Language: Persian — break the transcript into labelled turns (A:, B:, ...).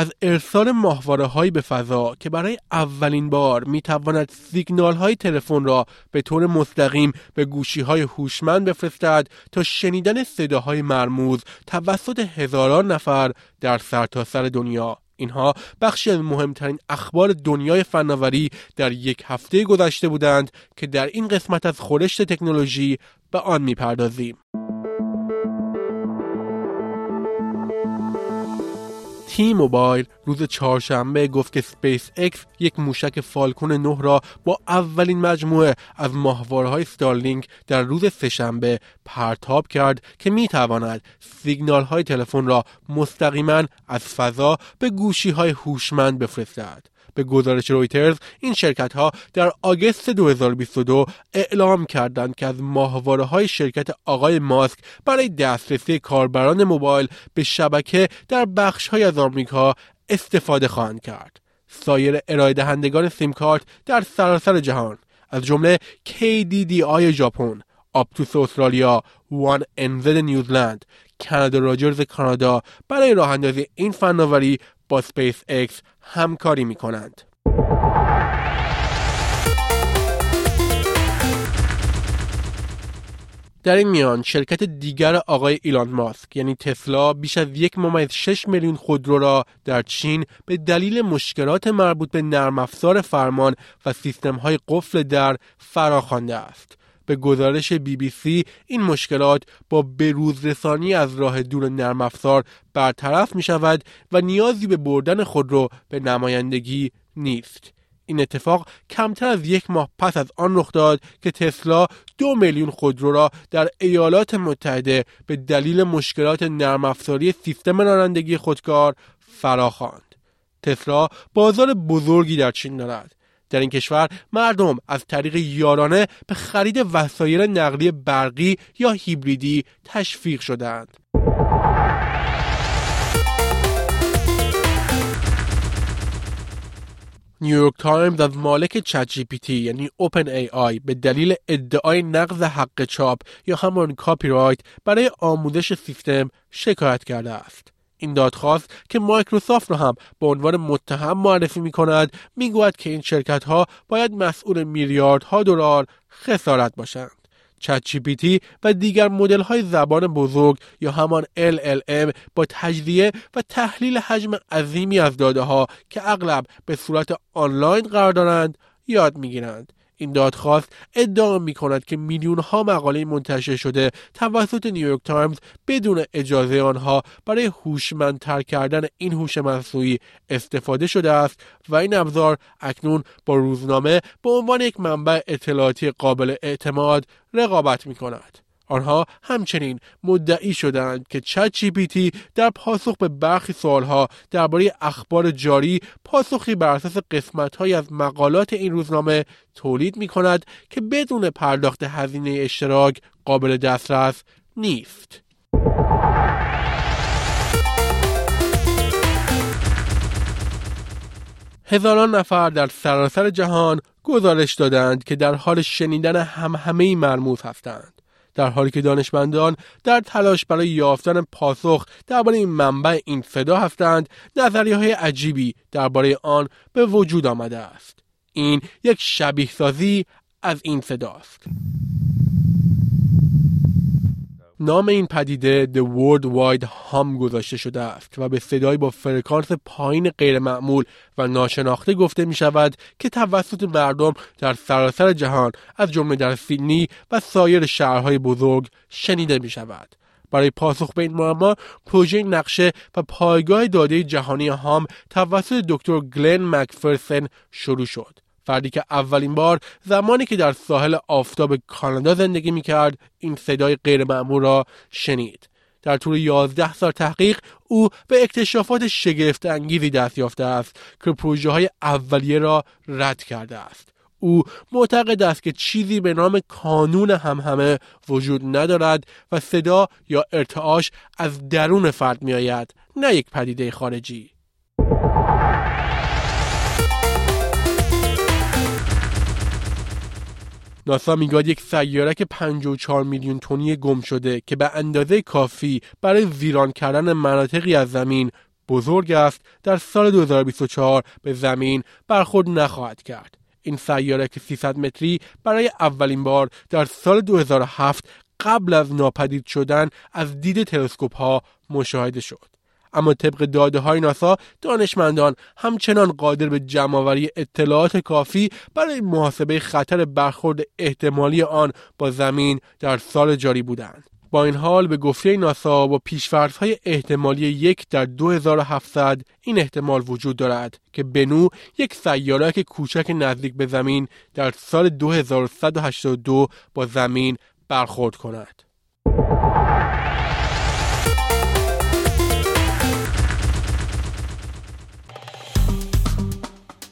A: از ارسال ماهواره هایی به فضا که برای اولین بار می تواند سیگنال های تلفن را به طور مستقیم به گوشی های هوشمند بفرستد تا شنیدن صداهای مرموز توسط هزاران نفر در سرتاسر سر دنیا اینها بخشی از مهمترین اخبار دنیای فناوری در یک هفته گذشته بودند که در این قسمت از خورشت تکنولوژی به آن می‌پردازیم. تی موبایل روز چهارشنبه گفت که سپیس اکس یک موشک فالکون 9 را با اولین مجموعه از ماهواره های ستارلینک در روز سهشنبه پرتاب کرد که می تواند سیگنال های تلفن را مستقیما از فضا به گوشی های هوشمند بفرستد. به گزارش رویترز این شرکت ها در آگست 2022 اعلام کردند که از ماهواره های شرکت آقای ماسک برای دسترسی کاربران موبایل به شبکه در بخش های از آمریکا استفاده خواهند کرد. سایر ارائه دهندگان سیم کارت در سراسر جهان از جمله KDDI ژاپن، Optus استرالیا، One NZ نیوزلند، کانادا راجرز کانادا برای راه اندازی این فناوری با سپیس اکس همکاری می کنند. در این میان شرکت دیگر آقای ایلان ماسک یعنی تسلا بیش از یک ممیز 6 میلیون خودرو را در چین به دلیل مشکلات مربوط به نرم افزار فرمان و سیستم های قفل در فراخوانده است. به گزارش بی بی سی این مشکلات با بروزرسانی از راه دور نرم افزار برطرف می شود و نیازی به بردن خودرو به نمایندگی نیست. این اتفاق کمتر از یک ماه پس از آن رخ داد که تسلا دو میلیون خودرو را در ایالات متحده به دلیل مشکلات نرم افزاری سیستم رانندگی خودکار فراخواند. تسلا بازار بزرگی در چین دارد در این کشور مردم از طریق یارانه به خرید وسایل نقلیه برقی یا هیبریدی تشویق شدند. نیویورک تایمز از مالک چت جی پی تی یعنی اوپن ای آی به دلیل ادعای نقض حق چاپ یا همان کاپی رایت برای آموزش سیستم شکایت کرده است. این دادخواست که مایکروسافت را هم به عنوان متهم معرفی می کند می گوید که این شرکت ها باید مسئول میلیاردها دلار خسارت باشند. چت و دیگر مدل های زبان بزرگ یا همان LLM با تجزیه و تحلیل حجم عظیمی از داده ها که اغلب به صورت آنلاین قرار دارند یاد می‌گیرند این دادخواست ادعا می کند که میلیون ها مقاله منتشر شده توسط نیویورک تایمز بدون اجازه آنها برای هوشمندتر کردن این هوش مصنوعی استفاده شده است و این ابزار اکنون با روزنامه به عنوان یک منبع اطلاعاتی قابل اعتماد رقابت می کند. آنها همچنین مدعی شدند که چت جی در پاسخ به برخی سوالها درباره اخبار جاری پاسخی بر اساس قسمتهایی از مقالات این روزنامه تولید می کند که بدون پرداخت هزینه اشتراک قابل دسترس نیست. هزاران نفر در سراسر جهان گزارش دادند که در حال شنیدن هم همه مرموز هستند. در حالی که دانشمندان در تلاش برای یافتن پاسخ درباره این منبع این صدا هستند نظریه های عجیبی درباره آن به وجود آمده است. این یک شبیه سازی از این صداست نام این پدیده The World Wide Hum گذاشته شده است و به صدایی با فرکانس پایین غیرمعمول و ناشناخته گفته می شود که توسط مردم در سراسر جهان از جمله در سیدنی و سایر شهرهای بزرگ شنیده می شود. برای پاسخ به این معما پروژه نقشه و پایگاه داده جهانی هام توسط دکتر گلن مکفرسن شروع شد فردی که اولین بار زمانی که در ساحل آفتاب کانادا زندگی می کرد این صدای غیرمعمول را شنید. در طول 11 سال تحقیق او به اکتشافات شگفت انگیزی دست یافته است که پروژه های اولیه را رد کرده است. او معتقد است که چیزی به نام کانون همهمه وجود ندارد و صدا یا ارتعاش از درون فرد می آید نه یک پدیده خارجی. ناسا میگاد یک سیارک 54 میلیون تونی گم شده که به اندازه کافی برای ویران کردن مناطقی از زمین بزرگ است در سال 2024 به زمین برخورد نخواهد کرد. این سیارک 300 متری برای اولین بار در سال 2007 قبل از ناپدید شدن از دید تلسکوپ ها مشاهده شد. اما طبق داده های ناسا دانشمندان همچنان قادر به جمعآوری اطلاعات کافی برای محاسبه خطر برخورد احتمالی آن با زمین در سال جاری بودند. با این حال به گفته ناسا با پیشفرضهای احتمالی یک در 2700 این احتمال وجود دارد که بنو یک سیارک کوچک نزدیک به زمین در سال 2182 با زمین برخورد کند.